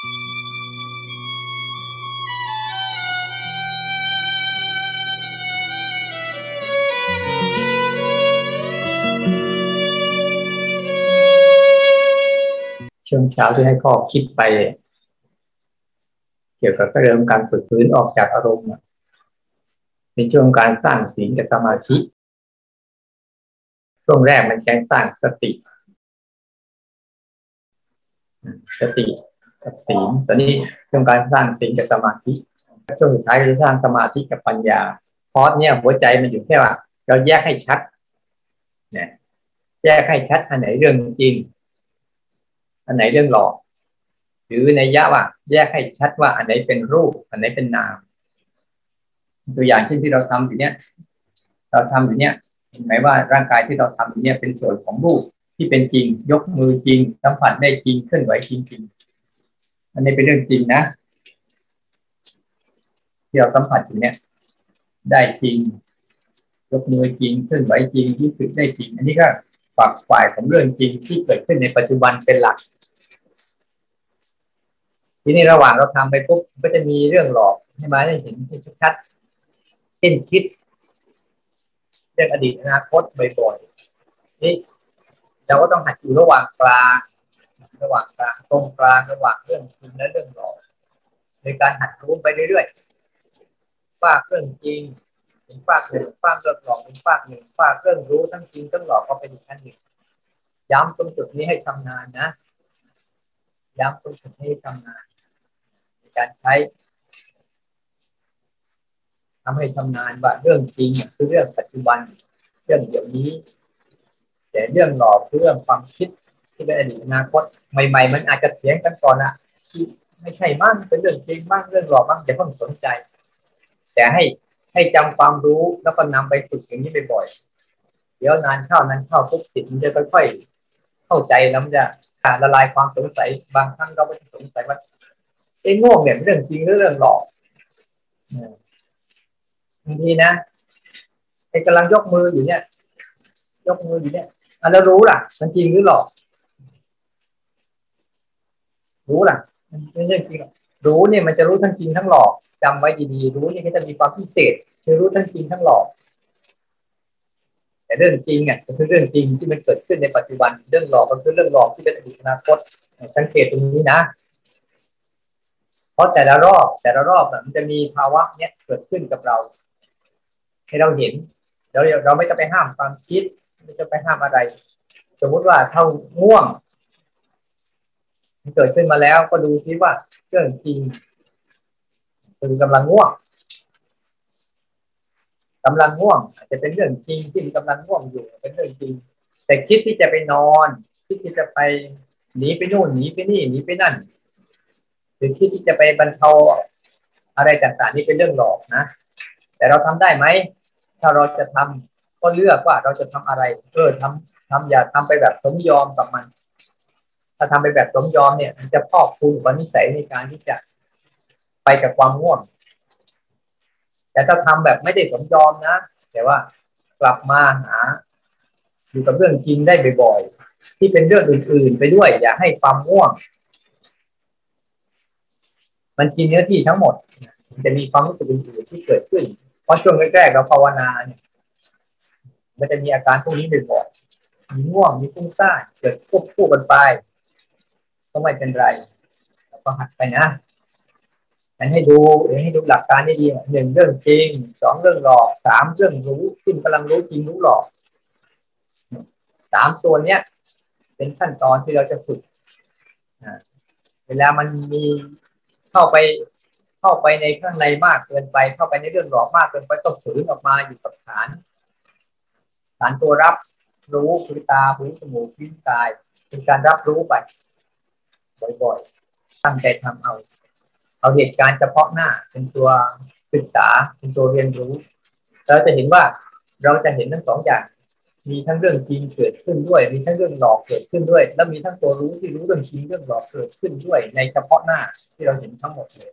ช่วงเช้าที่ให้พ่อคิดไป เกี่ยวกับเรื่องการฝึกพื้นออกจากอารมณ์เป็นช่วงการสร้างศีลกับสมาธิช่วงแรกมันแค่สร้างสติ สติ กับศีลตอนนี้ช่วงการสร้างศีลกับสมาธิช่วงสุดท้ายคือสร้างสมาธิกับปัญญาพอสเนี่ยหัวใจมันอยู่แค่ว่า เราแยกให้ชัดเนี่ยแยกให้ชัดอันไหนเรื่องจริง อันไหนเรื่องหลอก หรือในยะว่า แยกให้ชัดว่าอันไหนเป็นรูป อันไหนเป็นนาม ตัวอย่างเช่นที่เราทำอยู่เนี้ยเราทำอยู่เนี้ยเห็นไหมว่าร่างกายที่เราทำอยู่เนี้ยเป็นส่วนของรูปที่เป็นจริง ยกมือจริงสัมผัสได้จริงเคลื่อนไหวจริงจริง อันนี้เป็นเรื่องจริงนะที่เราสัมผัสอยู่เนี้ยได้จริง ยกมือจริงเคลื่อนไหวจริงรู้สึกได้จริง อันนี้ก็ฝักฝ่ายของเรื่องจริงที่เกิดขึ้นในปัจจุบันเป็นหลัก ทีนี้ระหว่างเราทำไปปุ๊บก็จะมีเรื่องหลอกให้มาได้เห็นชัดเช่นคิดเรื่องอดีตอนาคตบ่อยๆนี่เราก็ต้องหัดอยู่ระหว่างกลาง ระหว่างกลางตรงกลางระหว่างเรื่องจริงและเรื่องหลอกในการหัดรู้ไปเรื่อยๆฝากเรื่องจริงถึงฝากหนึ่งฝากเรื่องหลอกถึงฝากหนึ่งฝากเรื่องรู้ทั้งจริงทั้งหลอกก็เป็นอีกขั้นหนึ่งย้ำตรงจุดนี้ให้ทำงานนะ ย้ำตรงจุดนี้ทำงาน ในการใช้ทำให้ทำงานว่าเรื่องจริงคือเรื่องปัจจุบัน เรื่องเดี๋ยวนี้ แต่เรื่องหลอกเรื่องความคิด ที่เป็นอดีตอนาคตใหม่ๆ มันอาจจะเถียงกันก่อนอะที่ไม่ใช่มั่งเป็นเรื่องจริงบ้างเรื่องหลอกบ้างอย่าเพิ่งสนใจ แต่ให้ให้จำความรู้แล้วก็นำไปฝึกอย่างนี้บ่อยๆเดี๋ยวนานเข้านานเข้าปุ๊บจิตมันจะค่อยๆเข้าใจแล้วมันจะขาดละลายความสงสัยบางครั้งเราก็จะสงสัยว่าไอ้ง่วงเนี่ยเรื่องจริงหรือเรื่องหลอกบางทีนะไอ้กำลังยกมืออยู่เนี่ย ยกมืออยู่เนี่ยอันแล้วรู้ล่ะ มันจริงหรือหลอก รู้ล่ะไม่ใช่จริงหรอกรู้เนี่ยมันจะรู้ทั้งจริงทั้งหลอกจำไว้ดีๆรู้เนี่ยก็จะมีความพิเศษคือรู้ทั้งจริงทั้งหลอก แต่เรื่องจริงอะก็คือเรื่องจริงที่มันเกิดขึ้นในปัจจุบัน เรื่องหลอกก็คือเรื่องหลอกที่เป็นอดีตอนาคตสังเกตตรงนี้นะ เพราะแต่ละรอบแต่ละรอบมันจะมีภาวะเนี้ยเกิดขึ้นกับเรา ให้เราเห็นเราเราไม่จะไปห้ามความคิดไม่จะไปห้ามอะไร สมมุติว่าเท่าง่วง เกิดขึ้นมาแล้วก็ดูซิว่าเรื่องจริงคือกำลังง่วงกำลังง่วง อาจจะเป็นเรื่องจริงที่กำลังง่วงอยู่เป็นเรื่องจริง แต่คิดที่จะไปนอนคิดที่จะไปหนีไปนู่นหนีไปนี่หนีไปนั่น หรือคิดที่จะไปบรรเทาอะไรต่างๆนี่เป็นเรื่องหลอกนะแต่เราทำได้ไหมถ้าเราจะทำก็เลือกว่าเราจะทำอะไรเออทำทำอย่าทำไปแบบสมยอมกับมัน ถ้าทำไปแบบสมยอมเนี่ยมันจะพอกคูณความนิสัยในการที่จะไปกับความง่วง แต่ถ้าทำแบบไม่ได้สมยอมนะแต่ว่ากลับมาหา อยู่กับเรื่องจริงได้บ่อยๆที่เป็นเรื่องอื่นๆ ไปด้วย อย่าให้ความง่วง มันกินเนื้อที่ทั้งหมดจะมีความรู้สึกอื่นๆที่เกิดขึ้น เพราะช่วงแรกๆเราภาวนาเนี่ยมันจะมีอาการพวกนี้บ่อยๆมีง่วงมีฟุ้งซ่านเกิดควบคู่กันไป ก็ไม่เป็นไรเราก็หัดไปนะให้ดูให้ดูหลักการดีหนึ่งเรื่องจริงสองเรื่องหลอกสามเรื่องรู้ที่กำลังรู้จริงรู้หลอกสามตัวเนี้ย เป็นขั้นตอนที่เราจะฝึกเวลามันมีเข้าไปเข้าไปในข้างในมากเกินไป เข้าไปในเรื่องหลอกมากเกินไปต้องฝืนออกมาอยู่กับฐาน ฐานตัวรับรู้คือตาหูจมูกลิ้นกาย เป็นการรับรู้ไป บ่อยๆ ตั้งใจทำเอา เอาเหตุการณ์เฉพาะหน้า เป็นตัวศึกษา เป็นตัวเรียนรู้ เราจะเห็นว่าเราจะเห็นทั้งสองอย่าง มีทั้งเรื่องจริงเกิดขึ้นด้วย มีทั้งเรื่องหลอกเกิดขึ้นด้วย แล้วมีทั้งตัวรู้ที่รู้เรื่องจริงเรื่องหลอกเกิดขึ้นด้วย ในเฉพาะหน้าที่เราเห็นทั้งหมดเลย